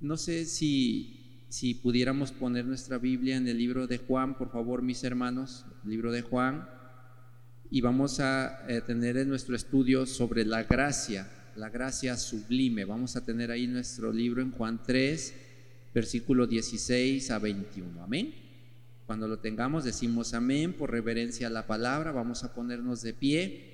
No sé si, si pudiéramos poner nuestra Biblia en el libro de Juan, por favor, mis hermanos, libro de Juan, y vamos a eh, tener en nuestro estudio sobre la gracia, la gracia sublime. Vamos a tener ahí nuestro libro en Juan 3, versículo 16 a 21. Amén. Cuando lo tengamos decimos amén por reverencia a la palabra. Vamos a ponernos de pie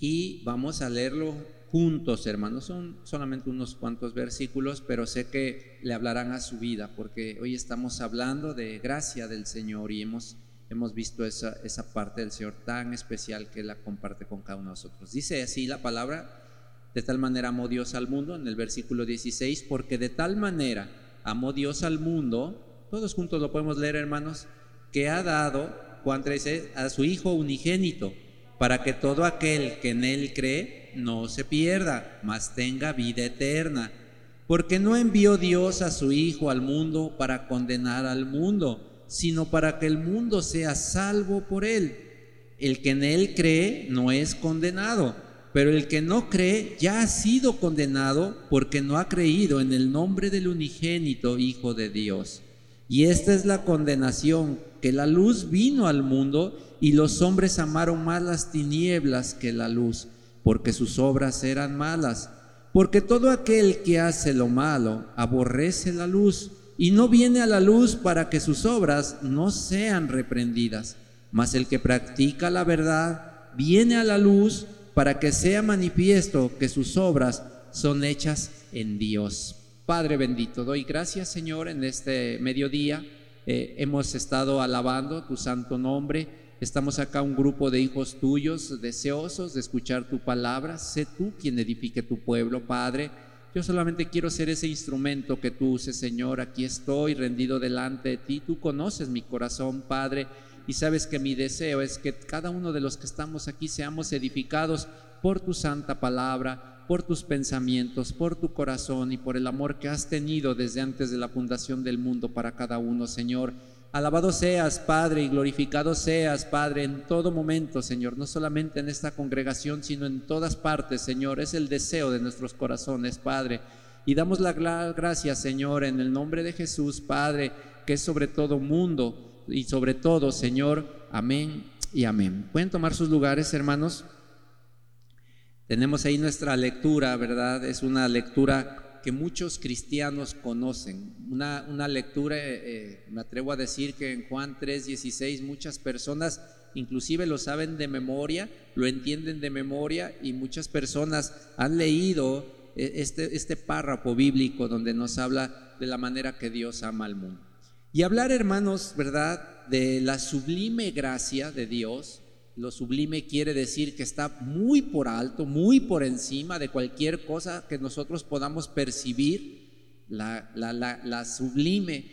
y vamos a leerlo juntos, hermanos. Son solamente unos cuantos versículos, pero sé que le hablarán a su vida porque hoy estamos hablando de gracia del Señor y hemos, hemos visto esa, esa parte del Señor tan especial que la comparte con cada uno de nosotros. Dice así la palabra de tal manera amó Dios al mundo, en el versículo 16, porque de tal manera amó Dios al mundo, todos juntos lo podemos leer hermanos, que ha dado, Juan 13, a su Hijo unigénito, para que todo aquel que en Él cree no se pierda, mas tenga vida eterna. Porque no envió Dios a su Hijo al mundo para condenar al mundo, sino para que el mundo sea salvo por Él. El que en Él cree no es condenado pero el que no cree ya ha sido condenado porque no ha creído en el nombre del unigénito Hijo de Dios. Y esta es la condenación, que la luz vino al mundo y los hombres amaron más las tinieblas que la luz, porque sus obras eran malas. Porque todo aquel que hace lo malo aborrece la luz y no viene a la luz para que sus obras no sean reprendidas. Mas el que practica la verdad viene a la luz para que sea manifiesto que sus obras son hechas en Dios. Padre bendito, doy gracias Señor en este mediodía. Eh, hemos estado alabando tu santo nombre. Estamos acá un grupo de hijos tuyos deseosos de escuchar tu palabra. Sé tú quien edifique tu pueblo, Padre. Yo solamente quiero ser ese instrumento que tú uses, Señor. Aquí estoy rendido delante de ti. Tú conoces mi corazón, Padre y sabes que mi deseo es que cada uno de los que estamos aquí seamos edificados por tu santa palabra, por tus pensamientos, por tu corazón y por el amor que has tenido desde antes de la fundación del mundo para cada uno, Señor. Alabado seas, Padre, y glorificado seas, Padre, en todo momento, Señor, no solamente en esta congregación, sino en todas partes, Señor. Es el deseo de nuestros corazones, Padre. Y damos la gracia, Señor, en el nombre de Jesús, Padre, que es sobre todo mundo y sobre todo, Señor, amén y amén. Pueden tomar sus lugares, hermanos. Tenemos ahí nuestra lectura, ¿verdad? Es una lectura que muchos cristianos conocen. Una, lectura, eh, eh, me atrevo a decir que en Juan 3:16 muchas personas inclusive lo saben de memoria, lo entienden de memoria y muchas personas han leído eh, este, este párrafo bíblico donde nos habla de la manera que Dios ama al mundo. Y hablar, hermanos, ¿verdad? De la sublime gracia de Dios. Lo sublime quiere decir que está muy por alto, muy por encima de cualquier cosa que nosotros podamos percibir. La, sublime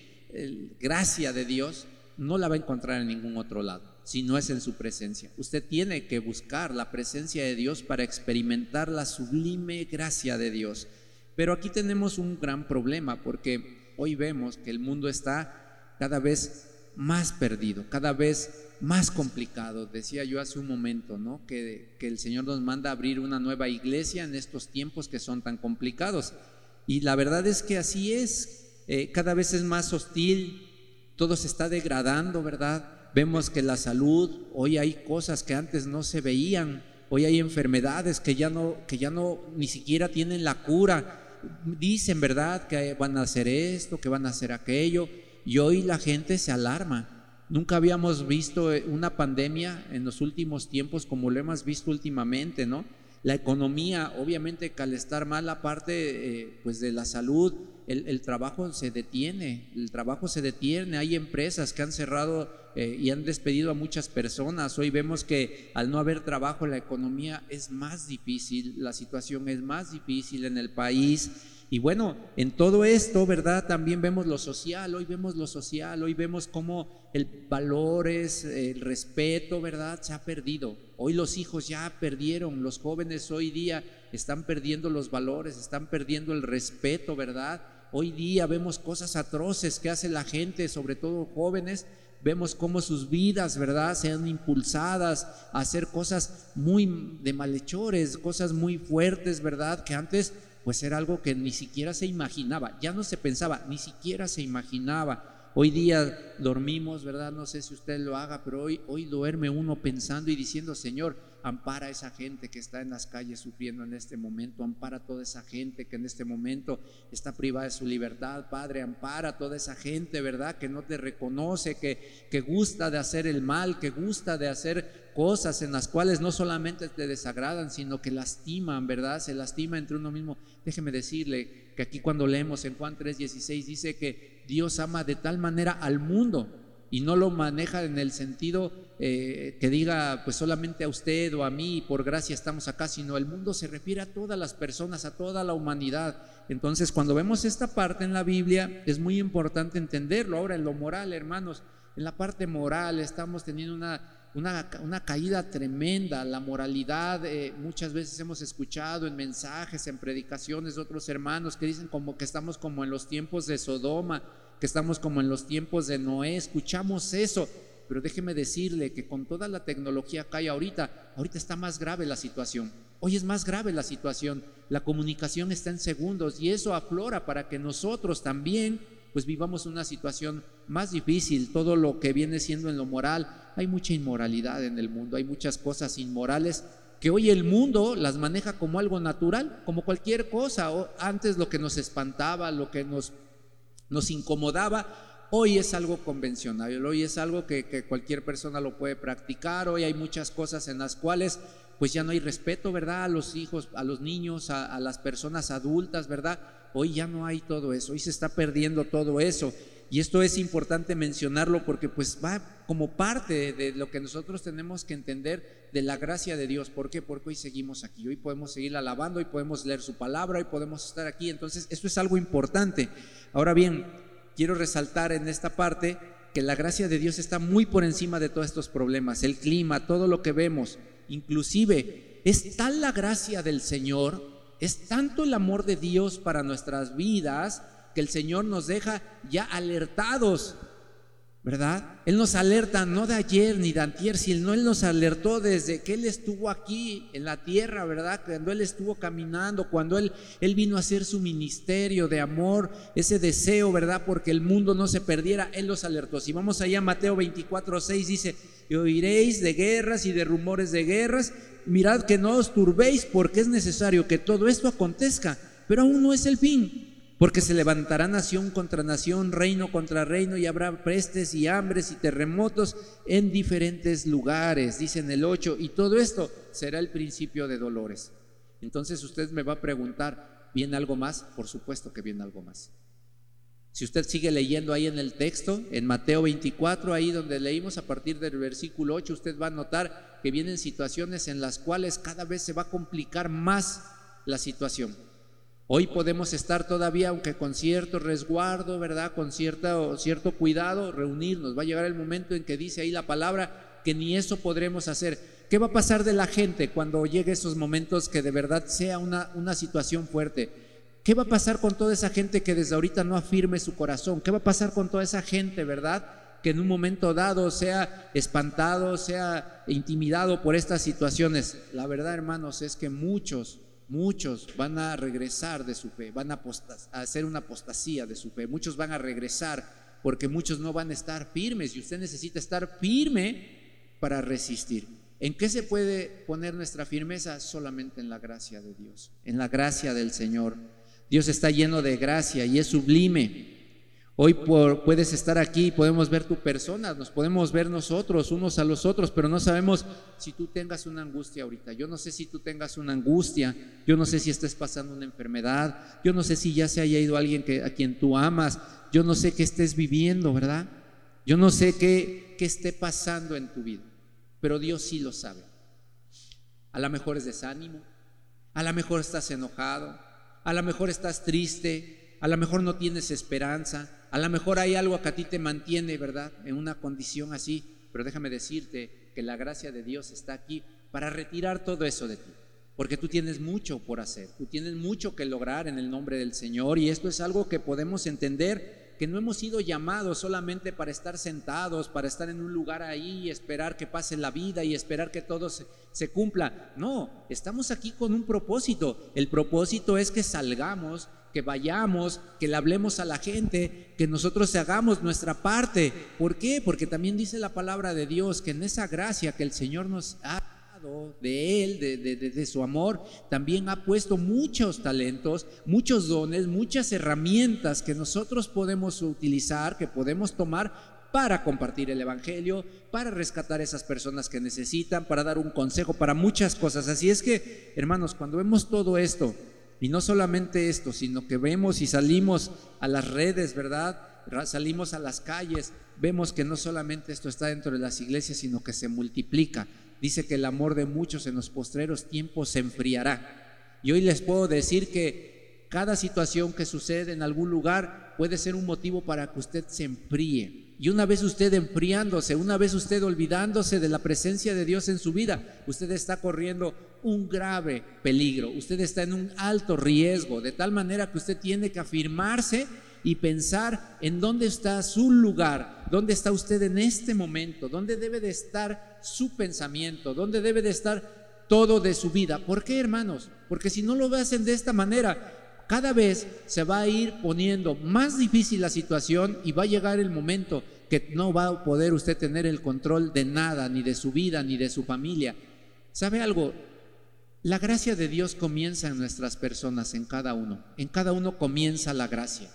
gracia de Dios no la va a encontrar en ningún otro lado, si no es en su presencia. Usted tiene que buscar la presencia de Dios para experimentar la sublime gracia de Dios. Pero aquí tenemos un gran problema porque hoy vemos que el mundo está cada vez más perdido, cada vez más complicado. Decía yo hace un momento, ¿no? Que, el Señor nos manda abrir una nueva iglesia en estos tiempos que son tan complicados. Y la verdad es que así es, eh, cada vez es más hostil, todo se está degradando, ¿verdad? Vemos que la salud, hoy hay cosas que antes no se veían, hoy hay enfermedades que ya no, que ya no ni siquiera tienen la cura. Dicen, ¿verdad? Que van a hacer esto, que van a hacer aquello y hoy la gente se alarma. Nunca habíamos visto eh, una pandemia en los últimos tiempos como lo hemos visto últimamente, ¿no? La economía, obviamente, que al estar mal la parte eh, pues de la salud, el, trabajo se detiene, el trabajo se detiene. Hay empresas que han cerrado eh, y han despedido a muchas personas. Hoy vemos que al no haber trabajo, la economía es más difícil, la situación es más difícil en el país. Y bueno, en todo esto, ¿verdad? También vemos lo social, hoy vemos lo social, hoy vemos cómo el valores, el respeto, ¿verdad? Se ha perdido. Hoy los hijos ya perdieron, los jóvenes hoy día están perdiendo los valores, están perdiendo el respeto, ¿verdad? Hoy día vemos cosas atroces que hace la gente, sobre todo jóvenes, vemos cómo sus vidas, ¿verdad?, sean impulsadas a hacer cosas muy de malhechores, cosas muy fuertes, ¿verdad?, que antes pues era algo que ni siquiera se imaginaba, ya no se pensaba, ni siquiera se imaginaba. Hoy día dormimos, ¿verdad? No sé si usted lo haga, pero hoy, hoy duerme uno pensando y diciendo, Señor, ampara a esa gente que está en las calles sufriendo en este momento, ampara a toda esa gente que en este momento está privada de su libertad, Padre, ampara a toda esa gente, ¿verdad? Que no te reconoce, que, que gusta de hacer el mal, que gusta de hacer cosas en las cuales no solamente te desagradan, sino que lastiman, ¿verdad? Se lastima entre uno mismo. Déjeme decirle que aquí cuando leemos en Juan 3:16 dice que Dios ama de tal manera al mundo y no lo maneja en el sentido eh, que diga pues solamente a usted o a mí, por gracia estamos acá, sino el mundo se refiere a todas las personas, a toda la humanidad. Entonces cuando vemos esta parte en la Biblia es muy importante entenderlo. Ahora en lo moral, hermanos, en la parte moral estamos teniendo una, una, caída tremenda, la moralidad, eh, muchas veces hemos escuchado en mensajes, en predicaciones de otros hermanos que dicen como que estamos como en los tiempos de Sodoma que estamos como en los tiempos de Noé, escuchamos eso, pero déjeme decirle que con toda la tecnología que hay ahorita, ahorita está más grave la situación. Hoy es más grave la situación. La comunicación está en segundos y eso aflora para que nosotros también pues vivamos una situación más difícil, todo lo que viene siendo en lo moral. Hay mucha inmoralidad en el mundo, hay muchas cosas inmorales que hoy el mundo las maneja como algo natural, como cualquier cosa. O antes lo que nos espantaba, lo que nos nos incomodaba, hoy es algo convencional, hoy es algo que, cualquier persona lo puede practicar, hoy hay muchas cosas en las cuales pues ya no hay respeto, ¿verdad? A los hijos, a los niños, a, las personas adultas, ¿verdad? Hoy ya no hay todo eso, hoy se está perdiendo todo eso. Y esto es importante mencionarlo porque pues va como parte de lo que nosotros tenemos que entender de la gracia de Dios. ¿Por qué? Porque hoy seguimos aquí, hoy podemos seguir alabando, hoy podemos leer su palabra, hoy podemos estar aquí. Entonces, esto es algo importante. Ahora bien, quiero resaltar en esta parte que la gracia de Dios está muy por encima de todos estos problemas, el clima, todo lo que vemos. Inclusive, es tal la gracia del Señor, es tanto el amor de Dios para nuestras vidas, que el Señor nos deja ya alertados, ¿verdad? Él nos alerta no de ayer ni de antier, sino Él nos alertó desde que Él estuvo aquí en la tierra, ¿verdad? Cuando Él estuvo caminando, cuando Él, Él vino a hacer su ministerio de amor, ese deseo, ¿verdad? Porque el mundo no se perdiera, Él los alertó. Si vamos allá a Mateo 24, 6 dice, y oiréis de guerras y de rumores de guerras, mirad que no os turbéis porque es necesario que todo esto acontezca, pero aún no es el fin porque se levantará nación contra nación, reino contra reino, y habrá prestes y hambres y terremotos en diferentes lugares, dice en el 8, y todo esto será el principio de dolores. Entonces usted me va a preguntar, ¿viene algo más? Por supuesto que viene algo más. Si usted sigue leyendo ahí en el texto, en Mateo 24, ahí donde leímos a partir del versículo 8, usted va a notar que vienen situaciones en las cuales cada vez se va a complicar más la situación. Hoy podemos estar todavía, aunque con cierto resguardo, ¿verdad? Con cierto, cierto cuidado, reunirnos. Va a llegar el momento en que dice ahí la palabra que ni eso podremos hacer. ¿Qué va a pasar de la gente cuando llegue esos momentos que de verdad sea una, una situación fuerte? ¿Qué va a pasar con toda esa gente que desde ahorita no afirme su corazón? ¿Qué va a pasar con toda esa gente, verdad? Que en un momento dado sea espantado, sea intimidado por estas situaciones. La verdad, hermanos, es que muchos Muchos van a regresar de su fe, van a, hacer una apostasía de su fe. Muchos van a regresar porque muchos no van a estar firmes y usted necesita estar firme para resistir. ¿En qué se puede poner nuestra firmeza? Solamente en la gracia de Dios, en la gracia del Señor. Dios está lleno de gracia y es sublime. Hoy puedes estar aquí, podemos ver tu persona, nos podemos ver nosotros unos a los otros, pero no sabemos si tú tengas una angustia ahorita. Yo no sé si tú tengas una angustia, yo no sé si estés pasando una enfermedad, yo no sé si ya se haya ido alguien que, a quien tú amas, yo no sé qué estés viviendo, ¿verdad? Yo no sé qué, qué esté pasando en tu vida, pero Dios sí lo sabe. A lo mejor es desánimo, a lo mejor estás enojado, a lo mejor estás triste, a lo mejor no tienes esperanza, a lo mejor hay algo que a ti te mantiene, ¿verdad? En una condición así, pero déjame decirte que la gracia de Dios está aquí para retirar todo eso de ti. Porque tú tienes mucho por hacer, tú tienes mucho que lograr en el nombre del Señor y esto es algo que podemos entender que no hemos sido llamados solamente para estar sentados, para estar en un lugar ahí y esperar que pase la vida y esperar que todo se, se cumpla. No, estamos aquí con un propósito. El propósito es que salgamos que vayamos, que le hablemos a la gente, que nosotros hagamos nuestra parte. ¿Por qué? Porque también dice la palabra de Dios que en esa gracia que el Señor nos ha dado de Él, de, de, su amor, también ha puesto muchos talentos, muchos dones, muchas herramientas que nosotros podemos utilizar, que podemos tomar para compartir el Evangelio, para rescatar a esas personas que necesitan, para dar un consejo, para muchas cosas. Así es que, hermanos, cuando vemos todo esto, y no solamente esto, sino que vemos y salimos a las redes, ¿verdad? Salimos a las calles, vemos que no solamente esto está dentro de las iglesias, sino que se multiplica. Dice que el amor de muchos en los postreros tiempos se enfriará. Y hoy les puedo decir que cada situación que sucede en algún lugar puede ser un motivo para que usted se enfríe. Y una vez usted enfriándose, una vez usted olvidándose de la presencia de Dios en su vida, usted está corriendo un grave peligro, usted está en un alto riesgo, de tal manera que usted tiene que afirmarse y pensar en dónde está su lugar, dónde está usted en este momento, dónde debe de estar su pensamiento, dónde debe de estar todo de su vida. ¿Por qué, hermanos? Porque si no lo hacen de esta manera, cada vez se va a ir poniendo más difícil la situación y va a llegar el momento que no va a poder usted tener el control de nada, ni de su vida, ni de su familia. ¿Sabe algo? La gracia de Dios comienza en nuestras personas, en cada uno. En cada uno comienza la gracia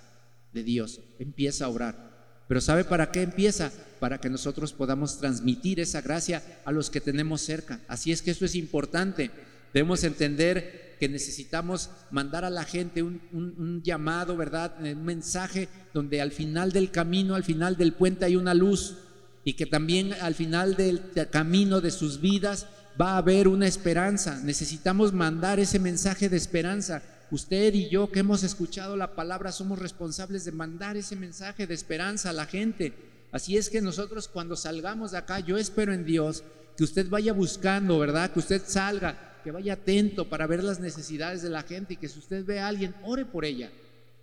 de Dios, empieza a obrar. Pero ¿sabe para qué empieza? Para que nosotros podamos transmitir esa gracia a los que tenemos cerca. Así es que esto es importante. Debemos entender que necesitamos mandar a la gente un, llamado, ¿verdad? Un mensaje donde al final del camino, al final del puente hay una luz y que también al final del camino de sus vidas va a haber una esperanza. Necesitamos mandar ese mensaje de esperanza. Usted y yo que hemos escuchado la palabra somos responsables de mandar ese mensaje de esperanza a la gente. Así es que nosotros cuando salgamos de acá, yo espero en Dios que usted vaya buscando, ¿verdad? Que usted salga que vaya atento para ver las necesidades de la gente y que si usted ve a alguien, ore por ella.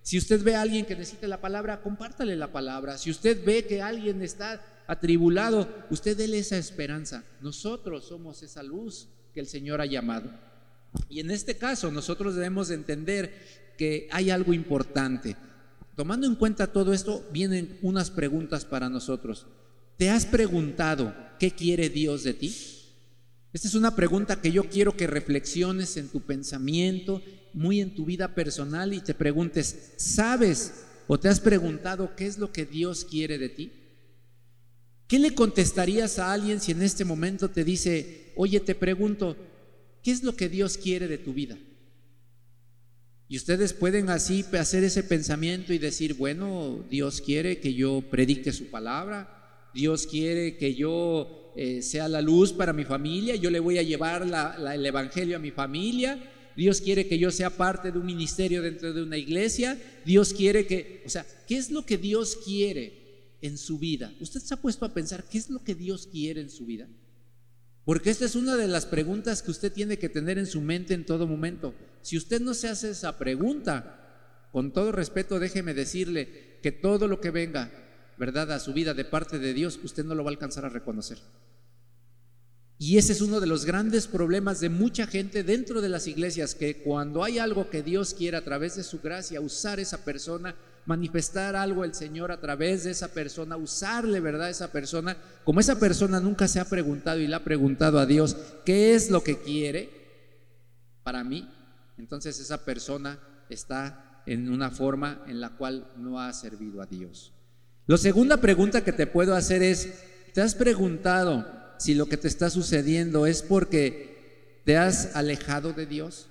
Si usted ve a alguien que necesite la palabra, compártale la palabra. Si usted ve que alguien está atribulado, usted déle esa esperanza. Nosotros somos esa luz que el Señor ha llamado. Y en este caso nosotros debemos entender que hay algo importante. Tomando en cuenta todo esto, vienen unas preguntas para nosotros. ¿Te has preguntado qué quiere Dios de ti? Esta es una pregunta que yo quiero que reflexiones en tu pensamiento, muy en tu vida personal y te preguntes, ¿sabes o te has preguntado qué es lo que Dios quiere de ti? ¿Qué le contestarías a alguien si en este momento te dice, oye, te pregunto, ¿qué es lo que Dios quiere de tu vida? Y ustedes pueden así hacer ese pensamiento y decir, bueno, Dios quiere que yo predique su palabra, Dios quiere que yo eh, sea la luz para mi familia, yo le voy a llevar el Evangelio a mi familia, Dios quiere que yo sea parte de un ministerio dentro de una iglesia, Dios quiere que, o sea, ¿qué es lo que Dios quiere en su vida? ¿Usted se ha puesto a pensar qué es lo que Dios quiere en su vida? Porque esta es una de las preguntas que usted tiene que tener en su mente en todo momento. Si usted no se hace esa pregunta, con todo respeto déjeme decirle que todo lo que venga, ¿verdad?, a su vida de parte de Dios, usted no lo va a alcanzar a reconocer. Y ese es uno de los grandes problemas de mucha gente dentro de las iglesias, que cuando hay algo que Dios quiere a través de su gracia, usar esa persona, manifestar algo el Señor a través de esa persona, usarle, ¿verdad? Esa persona, como esa persona nunca se ha preguntado y le ha preguntado a Dios, ¿qué es lo que quiere para mí? Entonces esa persona está en una forma en la cual no ha servido a Dios. La segunda pregunta que te puedo hacer es, ¿te has preguntado si lo que te está sucediendo es porque te has alejado de Dios?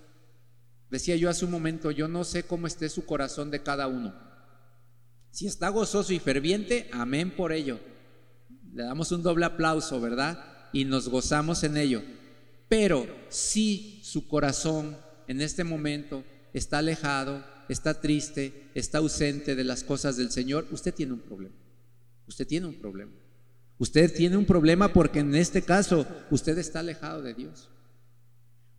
Decía yo hace un momento, yo no sé cómo esté su corazón de cada uno. Si está gozoso y ferviente, amén por ello. Le damos un doble aplauso, ¿verdad? Y nos gozamos en ello. Pero si su corazón en este momento está alejado, está triste, está ausente de las cosas del Señor, usted tiene un problema. Usted tiene un problema. Usted tiene un problema porque en este caso usted está alejado de Dios.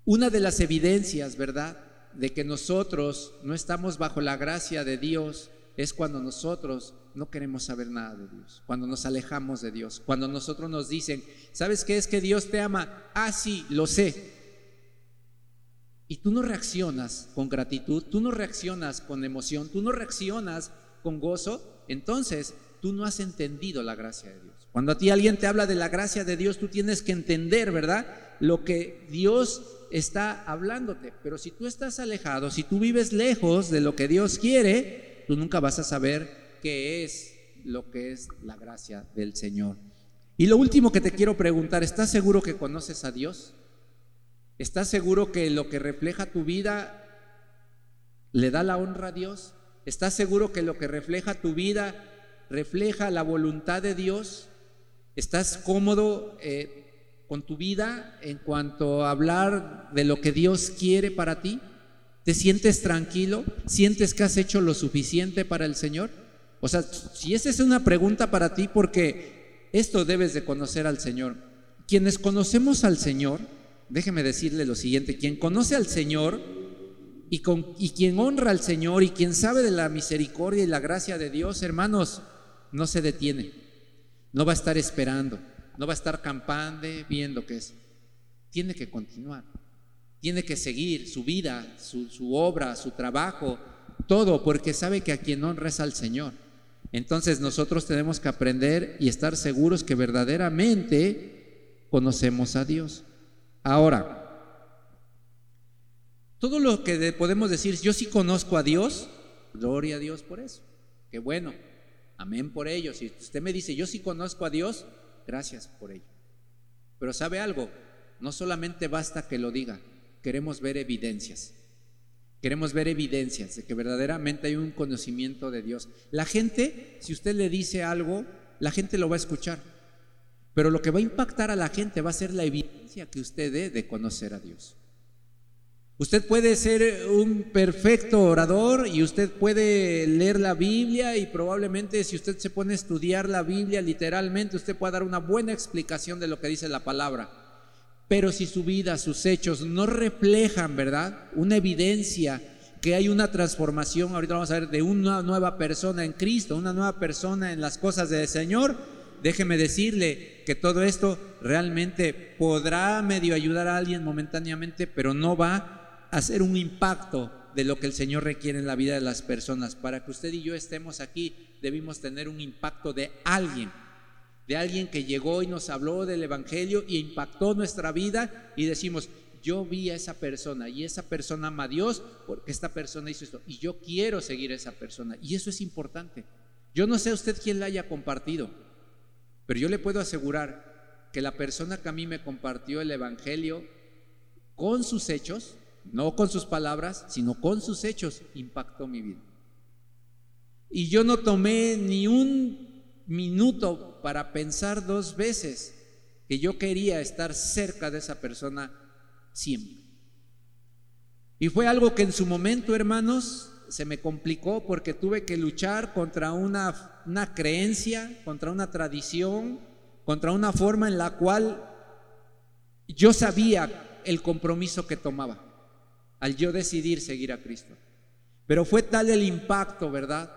Una de las evidencias, ¿verdad?, de que nosotros no estamos bajo la gracia de Dios es cuando nosotros no queremos saber nada de Dios, cuando nos alejamos de Dios, cuando nosotros nos dicen, ¿sabes qué es que Dios te ama? Ah, sí, lo sé. Y tú no reaccionas con gratitud, tú no reaccionas con emoción, tú no reaccionas con gozo, entonces tú no has entendido la gracia de Dios. Cuando a ti alguien te habla de la gracia de Dios, tú tienes que entender, ¿verdad? Lo que Dios está hablándote. Pero si tú estás alejado, si tú vives lejos de lo que Dios quiere, tú nunca vas a saber qué es lo que es la gracia del Señor. Y lo último que te quiero preguntar, ¿estás seguro que conoces a Dios? ¿Estás seguro que lo que refleja tu vida le da la honra a Dios? ¿Estás seguro que lo que refleja tu vida refleja la voluntad de Dios? ¿Estás cómodo eh, con tu vida en cuanto a hablar de lo que Dios quiere para ti? ¿Te sientes tranquilo? ¿Sientes que has hecho lo suficiente para el Señor? O sea, si esa es una pregunta para ti, porque esto debes de conocer al Señor. Quienes conocemos al Señor, déjeme decirle lo siguiente, quien conoce al Señor y, con, y quien honra al Señor y quien sabe de la misericordia y la gracia de Dios, hermanos, no se detiene, no va a estar esperando, no va a estar campando viendo qué es. Tiene que continuar, tiene que seguir su vida, su, obra, su trabajo, todo, porque sabe que a quien honra es al Señor. Entonces nosotros tenemos que aprender y estar seguros que verdaderamente conocemos a Dios. Ahora, todo lo que podemos decir, yo sí conozco a Dios, gloria a Dios por eso. Qué bueno, amén por ello. Si usted me dice, yo sí conozco a Dios, gracias por ello. Pero sabe algo, no solamente basta que lo diga, queremos ver evidencias. Queremos ver evidencias de que verdaderamente hay un conocimiento de Dios. La gente, si usted le dice algo, la gente lo va a escuchar. Pero lo que va a impactar a la gente va a ser la evidencia que usted dé de conocer a Dios. Usted puede ser un perfecto orador y usted puede leer la Biblia y probablemente si usted se pone a estudiar la Biblia literalmente, usted puede dar una buena explicación de lo que dice la palabra. Pero si su vida, sus hechos no reflejan, ¿verdad? Una evidencia que hay una transformación, ahorita vamos a ver, de una nueva persona en Cristo, una nueva persona en las cosas del Señor, déjeme decirle que todo esto realmente podrá medio ayudar a alguien momentáneamente, pero no va a hacer un impacto de lo que el Señor requiere en la vida de las personas. Para que usted y yo estemos aquí, debimos tener un impacto de alguien, de alguien que llegó y nos habló del Evangelio y impactó nuestra vida y decimos, yo vi a esa persona y esa persona ama a Dios porque esta persona hizo esto y yo quiero seguir a esa persona. Y eso es importante. Yo no sé a usted quién la haya compartido, pero yo le puedo asegurar que la persona que a mí me compartió el Evangelio con sus hechos, no con sus palabras, sino con sus hechos, impactó mi vida. Y yo no tomé ni un minuto para pensar dos veces que yo quería estar cerca de esa persona siempre. Y fue algo que en su momento, hermanos, se me complicó porque tuve que luchar contra una, una creencia, contra una tradición, contra una forma en la cual yo sabía el compromiso que tomaba al yo decidir seguir a Cristo. Pero fue tal el impacto, ¿verdad?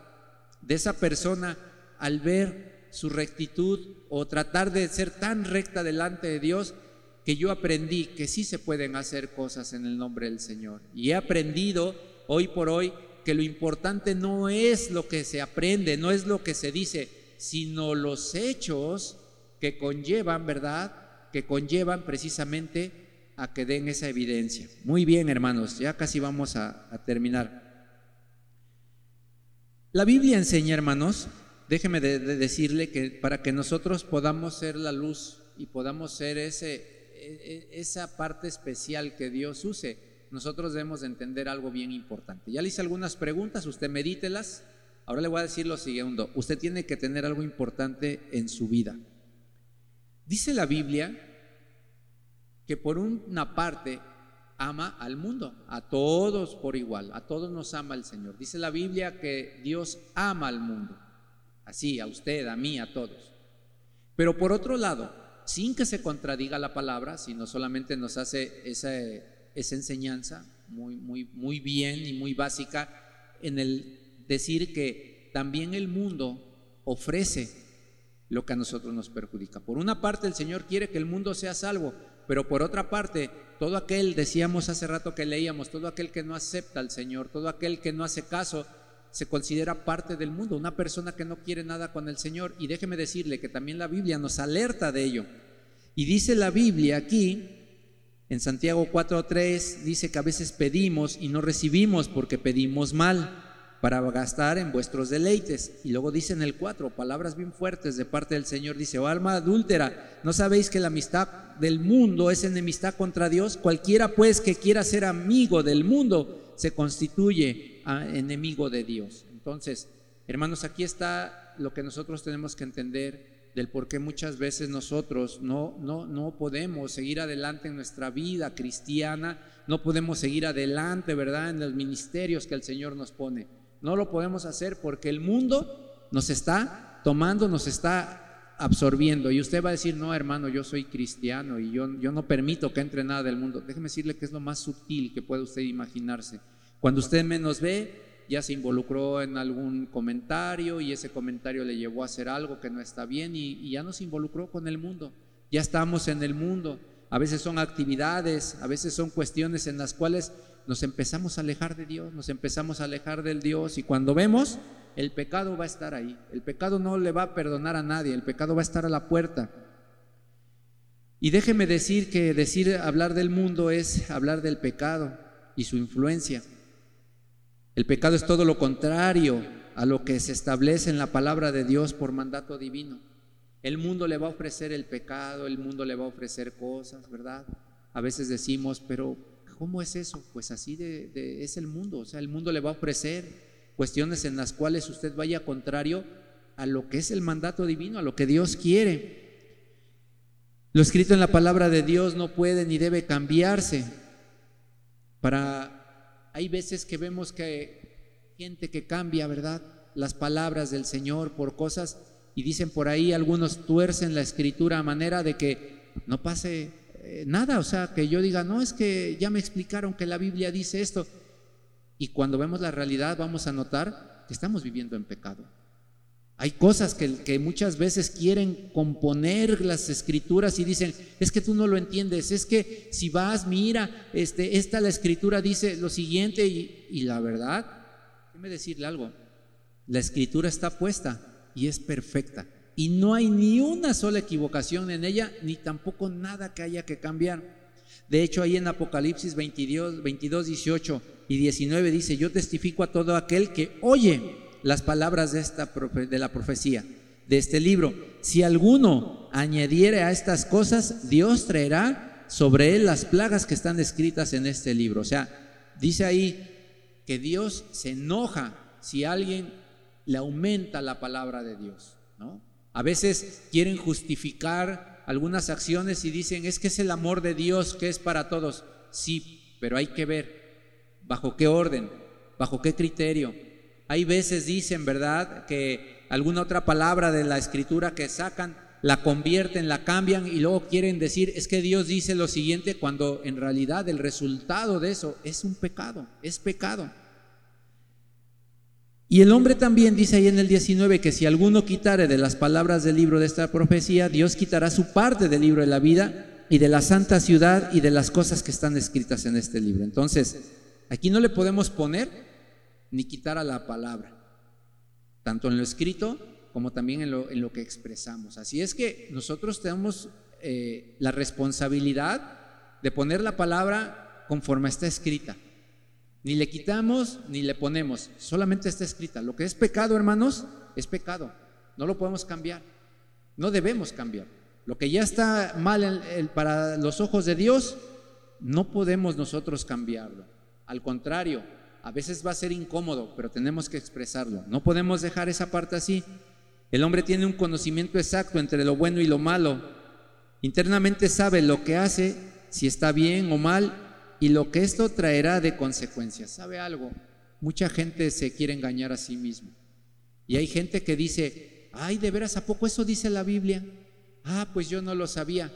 De esa persona al ver su rectitud o tratar de ser tan recta delante de Dios que yo aprendí que sí se pueden hacer cosas en el nombre del Señor. Y he aprendido hoy por hoy que lo importante no es lo que se aprende, no es lo que se dice, sino los hechos que conllevan, ¿verdad? Que conllevan precisamente a que den esa evidencia. Muy bien, hermanos, ya casi vamos a, terminar. La Biblia enseña, hermanos, déjeme de, decirle que para que nosotros podamos ser la luz y podamos ser ese, e, e, esa parte especial que Dios use, nosotros debemos de entender algo bien importante. Ya le hice algunas preguntas, usted medítelas. Ahora le voy a decir lo siguiente. Usted tiene que tener algo importante en su vida. Dice la Biblia que por una parte ama al mundo, a todos por igual, a todos nos ama el Señor. Dice la Biblia que Dios ama al mundo, así, a usted, a mí, a todos. Pero por otro lado, sin que se contradiga la palabra, sino solamente nos hace esa enseñanza muy, muy, muy bien y muy básica en el decir que también el mundo ofrece lo que a nosotros nos perjudica. Por una parte, el Señor quiere que el mundo sea salvo, pero por otra parte, todo aquel, decíamos hace rato que leíamos, todo aquel que no acepta al Señor, todo aquel que no hace caso, se considera parte del mundo, una persona que no quiere nada con el Señor. Y déjeme decirle que también la Biblia nos alerta de ello. Y dice la Biblia aquí, en Santiago 4.3, dice que a veces pedimos y no recibimos porque pedimos mal para gastar en vuestros deleites. Y luego dice en el 4, palabras bien fuertes de parte del Señor, dice, oh alma adúltera, ¿no sabéis que la amistad del mundo es enemistad contra Dios? Cualquiera pues que quiera ser amigo del mundo se constituye enemigo de Dios. Entonces, hermanos, aquí está lo que nosotros tenemos que entender del por qué muchas veces nosotros no, no, no podemos seguir adelante en nuestra vida cristiana, no podemos seguir adelante, ¿verdad?, en los ministerios que el Señor nos pone. No lo podemos hacer porque el mundo nos está tomando, nos está absorbiendo. Y usted va a decir, no, hermano, yo soy cristiano y yo, yo no permito que entre nada del mundo. Déjeme decirle que es lo más sutil que puede usted imaginarse. Cuando usted menos ve, ya se involucró en algún comentario y ese comentario le llevó a hacer algo que no está bien y, ya nos involucró con el mundo. Ya estamos en el mundo. A veces son actividades, a veces son cuestiones en las cuales nos empezamos a alejar de Dios, nos empezamos a alejar del Dios y cuando vemos, el pecado va a estar ahí. El pecado no le va a perdonar a nadie, el pecado va a estar a la puerta. Y déjeme decir que decir hablar del mundo es hablar del pecado y su influencia. El pecado es todo lo contrario a lo que se establece en la palabra de Dios por mandato divino. El mundo le va a ofrecer el pecado, el mundo le va a ofrecer cosas, ¿verdad? A veces decimos, pero ¿Cómo es eso? Pues así es el mundo. O sea, el mundo le va a ofrecer cuestiones en las cuales usted vaya contrario a lo que es el mandato divino, a lo que Dios quiere. Lo escrito en la palabra de Dios no puede ni debe cambiarse. Para hay veces que vemos que gente que cambia, ¿verdad? Las palabras del Señor por cosas y dicen por ahí algunos tuercen la escritura a manera de que no pase eh, nada, o sea, que yo diga, no, es que ya me explicaron que la Biblia dice esto. Y cuando vemos la realidad vamos a notar que estamos viviendo en pecado. Hay cosas que, muchas veces quieren componer las escrituras y dicen, es que tú no lo entiendes, es que si vas, mira, este, esta la escritura dice lo siguiente y, y la verdad, déjeme decirle algo, la escritura está puesta y es perfecta y no hay ni una sola equivocación en ella, ni tampoco nada que haya que cambiar. De hecho, ahí en Apocalipsis 22, 22 18 y 19 dice, yo testifico a todo aquel que oye las palabras de, esta, de la profecía, de este libro. Si alguno añadiere a estas cosas, Dios traerá sobre él las plagas que están escritas en este libro. O sea, dice ahí que Dios se enoja si alguien le aumenta la palabra de Dios, ¿no? A veces quieren justificar algunas acciones y dicen, es que es el amor de Dios que es para todos. Sí, pero hay que ver bajo qué orden, bajo qué criterio. Hay veces dicen, ¿verdad?, que alguna otra palabra de la escritura que sacan, la convierten, la cambian y luego quieren decir, es que Dios dice lo siguiente cuando en realidad el resultado de eso es un pecado, es pecado. Y el hombre también dice ahí en el 19 que si alguno quitare de las palabras del libro de esta profecía, Dios quitará su parte del libro de la vida y de la santa ciudad y de las cosas que están escritas en este libro. Entonces, aquí no le podemos poner ni quitar a la palabra, tanto en lo escrito como también en lo, en lo que expresamos. Así es que nosotros tenemos eh, la responsabilidad de poner la palabra conforme está escrita. Ni le quitamos ni le ponemos, solamente está escrita. Lo que es pecado, hermanos, es pecado. No lo podemos cambiar. No debemos cambiar. Lo que ya está mal para los ojos de Dios, no podemos nosotros cambiarlo. Al contrario, a veces va a ser incómodo, pero tenemos que expresarlo. No podemos dejar esa parte así. El hombre tiene un conocimiento exacto entre lo bueno y lo malo. Internamente sabe lo que hace, si está bien o mal, y lo que esto traerá de consecuencias. ¿Sabe algo? Mucha gente se quiere engañar a sí mismo. Y hay gente que dice, ay, de veras, ¿a poco eso dice la Biblia? Ah, pues yo no lo sabía.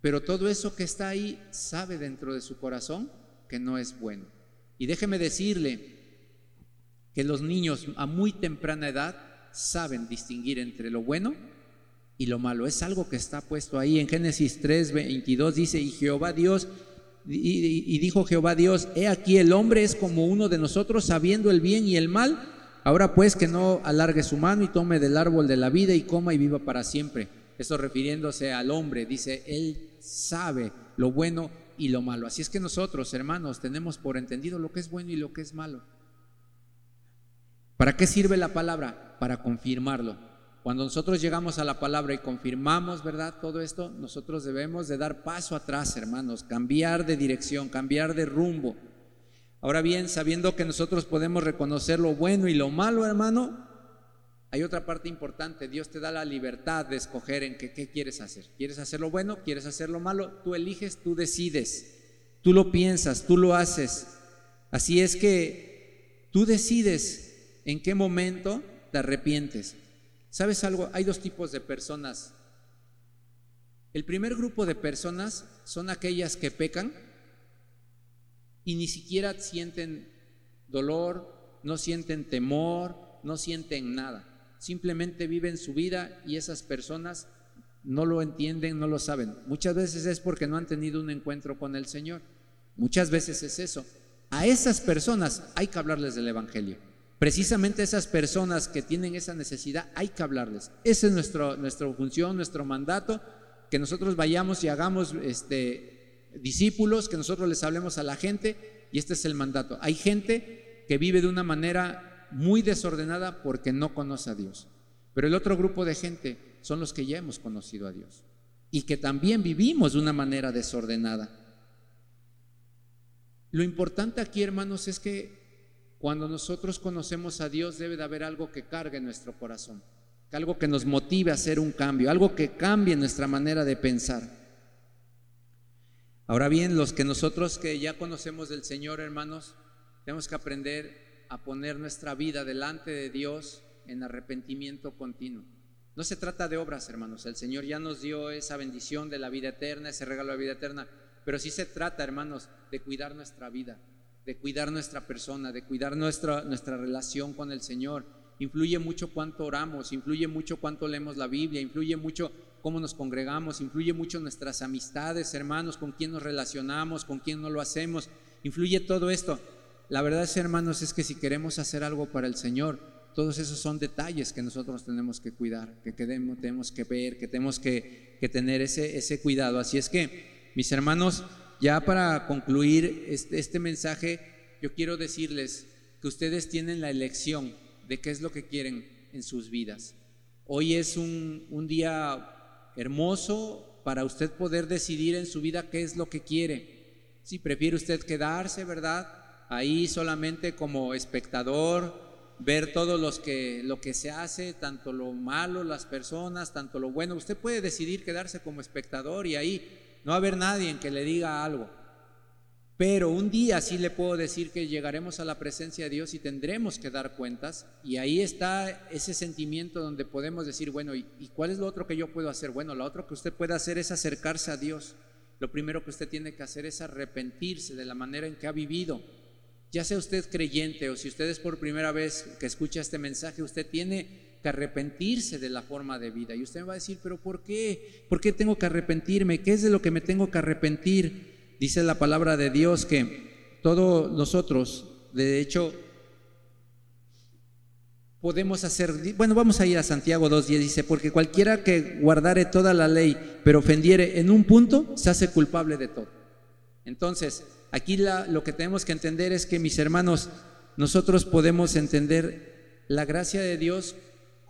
Pero todo eso que está ahí sabe dentro de su corazón que no es bueno. Y déjeme decirle que los niños a muy temprana edad saben distinguir entre lo bueno y lo malo. Es algo que está puesto ahí en Génesis 3, 22, dice, y Jehová Dios, y, dijo Jehová Dios, he aquí el hombre es como uno de nosotros, sabiendo el bien y el mal. Ahora pues que no alargue su mano y tome del árbol de la vida y coma y viva para siempre. Esto refiriéndose al hombre, dice, él sabe lo bueno y lo malo. Así es que nosotros, hermanos, tenemos por entendido lo que es bueno y lo que es malo. ¿Para qué sirve la palabra? Para confirmarlo. Cuando nosotros llegamos a la palabra y confirmamos, ¿verdad? Todo esto, nosotros debemos de dar paso atrás, hermanos, cambiar de dirección, cambiar de rumbo. Ahora bien, sabiendo que nosotros podemos reconocer lo bueno y lo malo, hermano, hay otra parte importante. Dios te da la libertad de escoger en qué, quieres hacer. ¿Quieres hacer lo bueno? ¿Quieres hacer lo malo? Tú eliges, tú decides. Tú lo piensas, tú lo haces. Así es que tú decides en qué momento te arrepientes. ¿Sabes algo? Hay dos tipos de personas. El primer grupo de personas son aquellas que pecan y ni siquiera sienten dolor, no sienten temor, no sienten nada. Simplemente viven su vida y esas personas no lo entienden, no lo saben. Muchas veces es porque no han tenido un encuentro con el Señor. Muchas veces es eso. A esas personas hay que hablarles del Evangelio. Precisamente esas personas que tienen esa necesidad, hay que hablarles. Esa es nuestra función, nuestro mandato, que nosotros vayamos y hagamos este, discípulos, que nosotros les hablemos a la gente, y este es el mandato. Hay gente que vive de una manera muy desordenada porque no conoce a Dios. Pero el otro grupo de gente son los que ya hemos conocido a Dios y que también vivimos de una manera desordenada. Lo importante aquí, hermanos, es que cuando nosotros conocemos a Dios debe de haber algo que cargue nuestro corazón, algo que nos motive a hacer un cambio, algo que cambie nuestra manera de pensar. Ahora bien, los que nosotros que ya conocemos del Señor, hermanos, tenemos que aprender a poner nuestra vida delante de Dios en arrepentimiento continuo. No se trata de obras, hermanos. El Señor ya nos dio esa bendición de la vida eterna, ese regalo de la vida eterna. Pero sí se trata, hermanos, de cuidar nuestra vida, de cuidar nuestra persona, de cuidar nuestra, nuestra relación con el Señor. Influye mucho cuánto oramos, influye mucho cuánto leemos la Biblia, influye mucho cómo nos congregamos, influye mucho nuestras amistades, hermanos, con quién nos relacionamos, con quién no lo hacemos, influye todo esto. La verdad es, hermanos, es que si queremos hacer algo para el Señor, todos esos son detalles que nosotros tenemos que cuidar, que tenemos que ver, que tenemos que, que tener ese, ese cuidado. Así es que, mis hermanos, ya para concluir este, este, mensaje, yo quiero decirles que ustedes tienen la elección de qué es lo que quieren en sus vidas. Hoy es un, un día hermoso para usted poder decidir en su vida qué es lo que quiere. Si prefiere usted quedarse, ¿verdad? Ahí solamente como espectador, ver todo los que, lo que se hace, tanto lo malo, las personas, tanto lo bueno. Usted puede decidir quedarse como espectador y ahí no haber nadie que le diga algo. Pero un día sí le puedo decir que llegaremos a la presencia de Dios y tendremos que dar cuentas. Y ahí está ese sentimiento donde podemos decir, bueno, ¿y, cuál es lo otro que yo puedo hacer? Bueno, lo otro que usted puede hacer es acercarse a Dios. Lo primero que usted tiene que hacer es arrepentirse de la manera en que ha vivido. Ya sea usted creyente o si usted es por primera vez que escucha este mensaje, usted tiene que arrepentirse de la forma de vida. Y usted me va a decir, pero ¿por qué? ¿Por qué tengo que arrepentirme? ¿Qué es de lo que me tengo que arrepentir? Dice la palabra de Dios que todos nosotros, de hecho, podemos hacer, bueno, vamos a ir a Santiago 2.10, dice, porque cualquiera que guardare toda la ley, pero ofendiere en un punto, se hace culpable de todo. Entonces, aquí lo que tenemos que entender es que, mis hermanos, nosotros podemos entender la gracia de Dios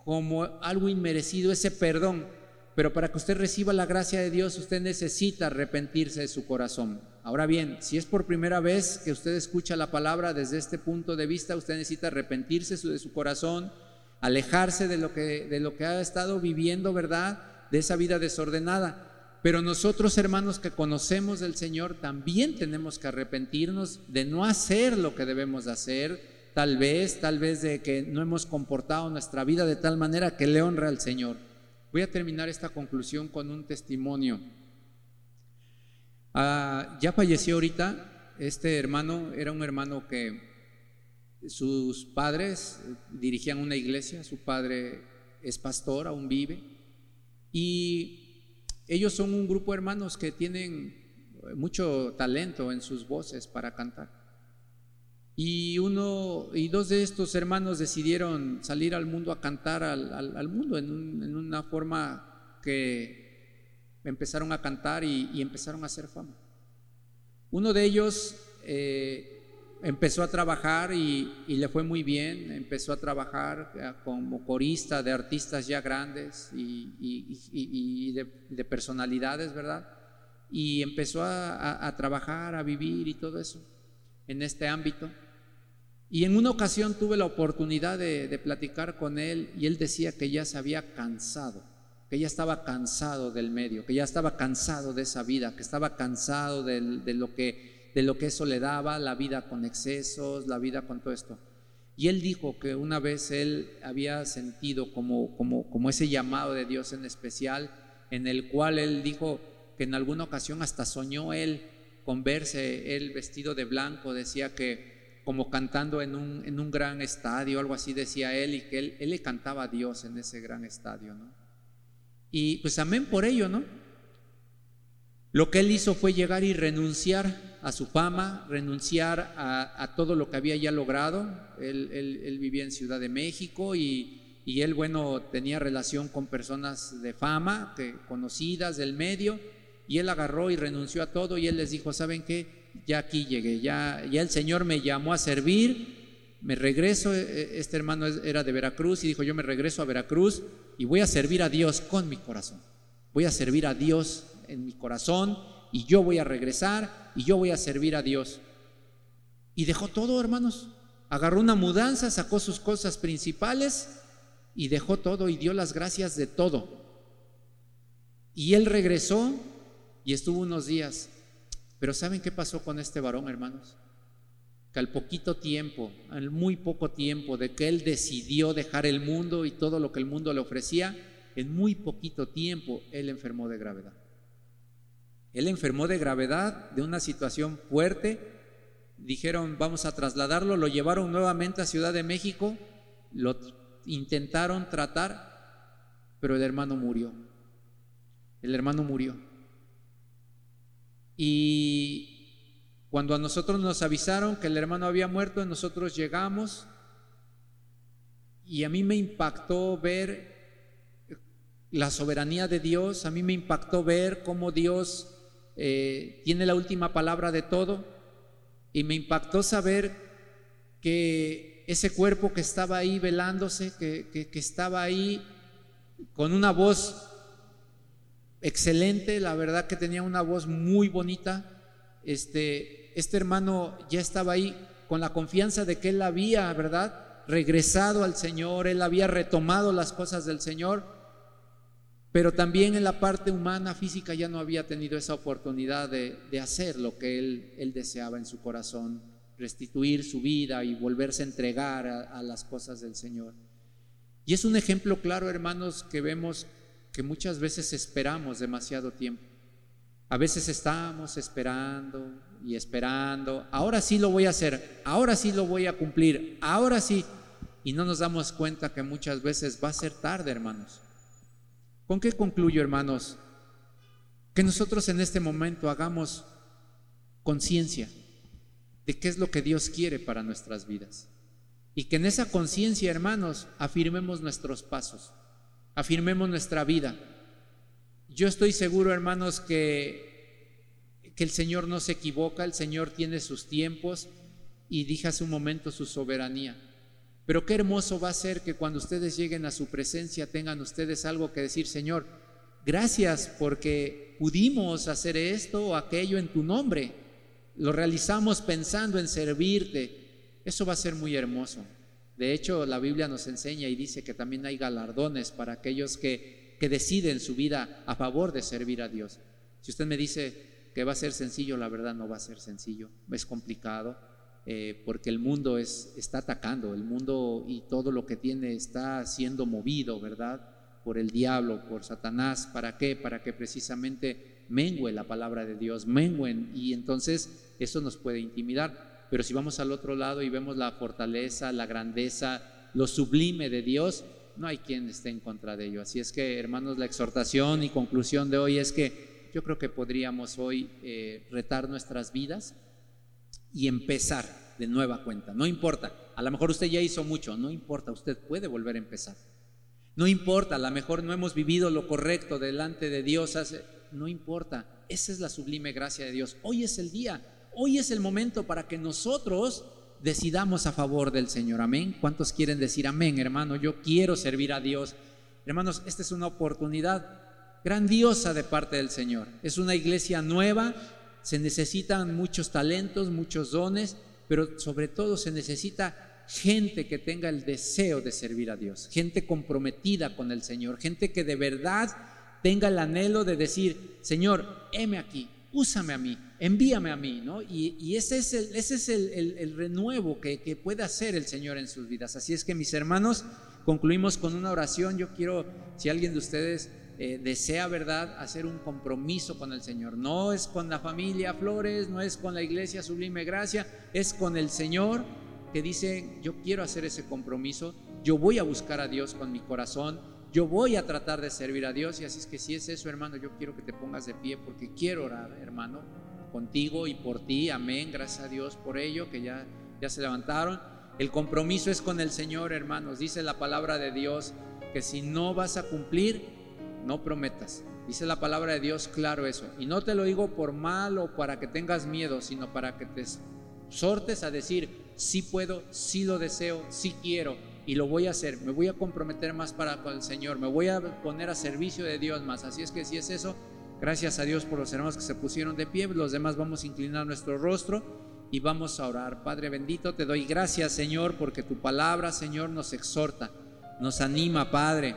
como algo inmerecido, ese perdón. Pero para que usted reciba la gracia de Dios, usted necesita arrepentirse de su corazón. Ahora bien, si es por primera vez que usted escucha la palabra desde este punto de vista, usted necesita arrepentirse de su corazón, alejarse de lo que, de lo que ha estado viviendo, ¿verdad? De esa vida desordenada. Pero nosotros, hermanos que conocemos del Señor, también tenemos que arrepentirnos de no hacer lo que debemos de hacer, tal vez, tal vez de que no hemos comportado nuestra vida de tal manera que le honra al Señor. Voy a terminar esta conclusión con un testimonio. Ah, ya falleció ahorita, este hermano era un hermano que sus padres dirigían una iglesia, su padre es pastor, aún vive, y ellos son un grupo de hermanos que tienen mucho talento en sus voces para cantar. Y uno y dos de estos hermanos decidieron salir al mundo a cantar al, mundo en, una forma que empezaron a cantar y, empezaron a hacer fama. Uno de ellos eh, empezó a trabajar y, le fue muy bien, empezó a trabajar eh, como corista de artistas ya grandes y, de, personalidades, ¿verdad? Y empezó a, trabajar, a vivir y todo eso en este ámbito. Y en una ocasión tuve la oportunidad de, platicar con él y él decía que ya se había cansado, que ya estaba cansado del medio, que ya estaba cansado de esa vida, que estaba cansado de lo que de lo que eso le daba, la vida con excesos, la vida con todo esto. Y él dijo que una vez él había sentido como, como, como ese llamado de Dios en especial, en el cual él dijo que en alguna ocasión hasta soñó él con verse él vestido de blanco, decía que como cantando en un, en un gran estadio, algo así decía él, y que él, él le cantaba a Dios en ese gran estadio, ¿no? Y pues amén por ello, ¿no? Lo que él hizo fue llegar y renunciar a su fama, renunciar a, todo lo que había ya logrado. Él, vivía en Ciudad de México y, él, bueno, tenía relación con personas de fama, que, conocidas del medio, y él agarró y renunció a todo y él les dijo, ¿saben qué? Ya aquí llegué, ya, ya el Señor me llamó a servir, me regreso, e, e, este hermano era de Veracruz y dijo, yo me regreso a Veracruz y voy a servir a Dios con mi corazón, voy a servir a Dios en mi corazón y yo voy a regresar y yo voy a servir a Dios. Y dejó todo, hermanos. Agarró una mudanza, sacó sus cosas principales y dejó todo y dio las gracias de todo. Y él regresó y estuvo unos días. Pero ¿saben qué pasó con este varón, hermanos? Que al poquito tiempo, al muy poco tiempo de que él decidió dejar el mundo y todo lo que el mundo le ofrecía, en muy poquito tiempo él enfermó de gravedad. Él enfermó de gravedad, de una situación fuerte. Dijeron, vamos a trasladarlo, lo llevaron nuevamente a Ciudad de México, lo intentaron tratar, pero el hermano murió. El hermano murió. Y cuando a nosotros nos avisaron que el hermano había muerto, nosotros llegamos y a mí me impactó ver la soberanía de Dios, a mí me impactó ver cómo Dios eh, tiene la última palabra de todo y me impactó saber que ese cuerpo que estaba ahí velándose, que, estaba ahí con una voz excelente, la verdad que tenía una voz muy bonita, este, este hermano ya estaba ahí con la confianza de que él había, ¿verdad? Regresado al Señor, él había retomado las cosas del Señor pero también en la parte humana, física, ya no había tenido esa oportunidad de, hacer lo que él, él, deseaba en su corazón, restituir su vida y volverse a entregar a, las cosas del Señor. Y es un ejemplo claro, hermanos, que vemos que muchas veces esperamos demasiado tiempo. A veces estamos esperando y esperando, ahora sí lo voy a hacer, ahora sí lo voy a cumplir, ahora sí. Y no nos damos cuenta que muchas veces va a ser tarde, hermanos. ¿Con qué concluyo, hermanos? Que nosotros en este momento hagamos conciencia de qué es lo que Dios quiere para nuestras vidas. Y que en esa conciencia, hermanos, afirmemos nuestros pasos, afirmemos nuestra vida. Yo estoy seguro, hermanos, que, que el Señor no se equivoca, el Señor tiene sus tiempos y dije hace un momento su soberanía. Pero qué hermoso va a ser que cuando ustedes lleguen a su presencia tengan ustedes algo que decir, Señor, gracias porque pudimos hacer esto o aquello en tu nombre. Lo realizamos pensando en servirte. Eso va a ser muy hermoso. De hecho, la Biblia nos enseña y dice que también hay galardones para aquellos que, que deciden su vida a favor de servir a Dios. Si usted me dice que va a ser sencillo, la verdad no va a ser sencillo, es complicado eh, porque el mundo es, está atacando, el mundo y todo lo que tiene está siendo movido, ¿verdad? Por el diablo, por Satanás. ¿Para qué? Para que precisamente mengue la palabra de Dios, menguen y entonces eso nos puede intimidar. pero si vamos al otro lado y vemos la fortaleza, la grandeza, lo sublime de Dios, no hay quien esté en contra de ello. Así es que, hermanos, la exhortación y conclusión de hoy es que yo creo que podríamos hoy eh, retar nuestras vidas y empezar de nueva cuenta. No importa, a lo mejor usted ya hizo mucho, no importa, usted puede volver a empezar. No importa, a lo mejor no hemos vivido lo correcto delante de Dios, no importa, esa es la sublime gracia de Dios. Hoy es el día, hoy es el momento para que nosotros decidamos a favor del Señor. Amén. ¿Cuántos quieren decir amén, hermano? Yo quiero servir a Dios. Hermanos, esta es una oportunidad grandiosa de parte del Señor. Es una iglesia nueva, se necesitan muchos talentos, muchos dones, pero sobre todo se necesita gente que tenga el deseo de servir a Dios, gente comprometida con el Señor, gente que de verdad tenga el anhelo de decir, Señor, heme aquí, úsame a mí, envíame a mí, ¿no? Y, ese es, el, ese es el, renuevo que, que, puede hacer el Señor en sus vidas. Así es que mis hermanos, concluimos con una oración. Yo quiero, si alguien de ustedes eh, desea, ¿verdad?, hacer un compromiso con el Señor. No es con la familia Flores, no es con la iglesia Sublime Gracia, es con el Señor que dice, yo quiero hacer ese compromiso, yo voy a buscar a Dios con mi corazón, yo voy a tratar de servir a Dios y así es que si es eso, hermano, yo quiero que te pongas de pie porque quiero orar, hermano, contigo y por ti. Amén. Gracias a Dios por ello, que ya, ya se levantaron. El compromiso es con el Señor, hermanos. Dice la palabra de Dios que si no vas a cumplir, no prometas. Dice la palabra de Dios claro eso. Y no te lo digo por mal o para que tengas miedo, sino para que te sortes a decir, sí puedo, sí lo deseo, sí quiero y lo voy a hacer, me voy a comprometer más para con el Señor, me voy a poner a servicio de Dios más. Así es que si es eso, gracias a Dios por los hermanos que se pusieron de pie, los demás vamos a inclinar nuestro rostro y vamos a orar. Padre bendito, te doy gracias Señor porque tu palabra Señor nos exhorta, nos anima Padre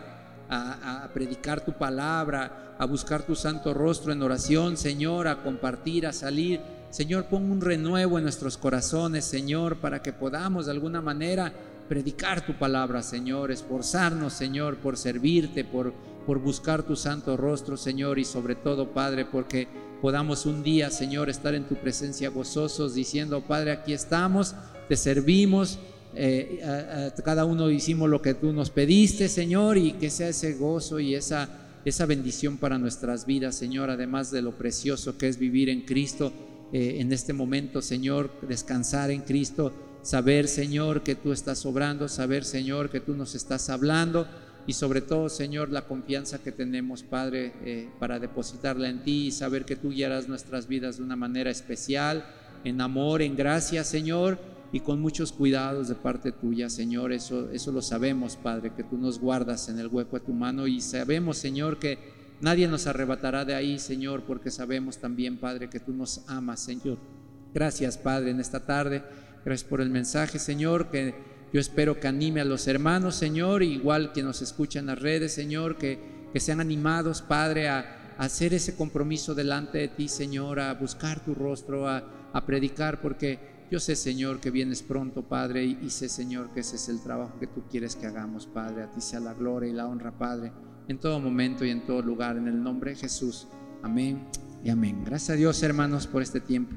a, predicar tu palabra, a buscar tu santo rostro en oración Señor, a compartir, a salir. Señor, pon un renuevo en nuestros corazones, Señor, para que podamos de alguna manera predicar tu palabra, Señor, esforzarnos, Señor, por servirte, por, por buscar tu santo rostro, Señor, y sobre todo, Padre, porque podamos un día, Señor, estar en tu presencia gozosos, diciendo, Padre, aquí estamos, te servimos, eh, cada uno hicimos lo que tú nos pediste, Señor, y que sea ese gozo y esa, esa bendición para nuestras vidas, Señor, además de lo precioso que es vivir en Cristo. Eh, en este momento, Señor, descansar en Cristo, saber, Señor, que tú estás obrando, saber, Señor, que tú nos estás hablando y sobre todo, Señor, la confianza que tenemos, Padre, eh, para depositarla en ti y saber que tú guiarás nuestras vidas de una manera especial, en amor, en gracia, Señor, y con muchos cuidados de parte tuya, Señor. Eso, eso lo sabemos, Padre, que tú nos guardas en el hueco de tu mano y sabemos, Señor, que nadie nos arrebatará de ahí, Señor, porque sabemos también, Padre, que tú nos amas, Señor. Gracias, Padre, en esta tarde. Gracias por el mensaje, Señor, que yo espero que anime a los hermanos, Señor, igual que nos escuchan en las redes, Señor, que, que sean animados, Padre, a, hacer ese compromiso delante de ti, Señor, a buscar tu rostro, a, predicar, porque yo sé, Señor, que vienes pronto, Padre, y, sé, Señor, que ese es el trabajo que tú quieres que hagamos, Padre. A ti sea la gloria y la honra, Padre, en todo momento y en todo lugar, en el nombre de Jesús. Amén y amén. Gracias a Dios, hermanos, por este tiempo.